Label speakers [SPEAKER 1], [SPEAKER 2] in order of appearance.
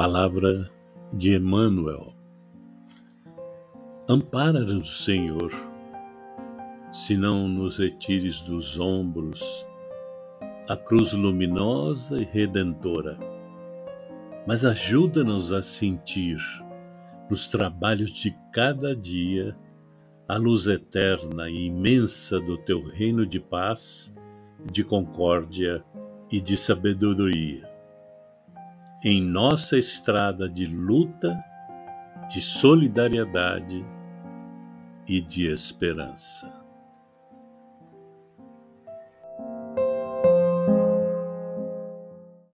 [SPEAKER 1] Palavra de Emmanuel. Ampara-nos, Senhor, se não nos retires dos ombros a cruz luminosa e redentora, mas ajuda-nos a sentir, nos trabalhos de cada dia, a luz eterna e imensa do teu reino de paz, de concórdia e de sabedoria em nossa estrada de luta, de solidariedade e de esperança.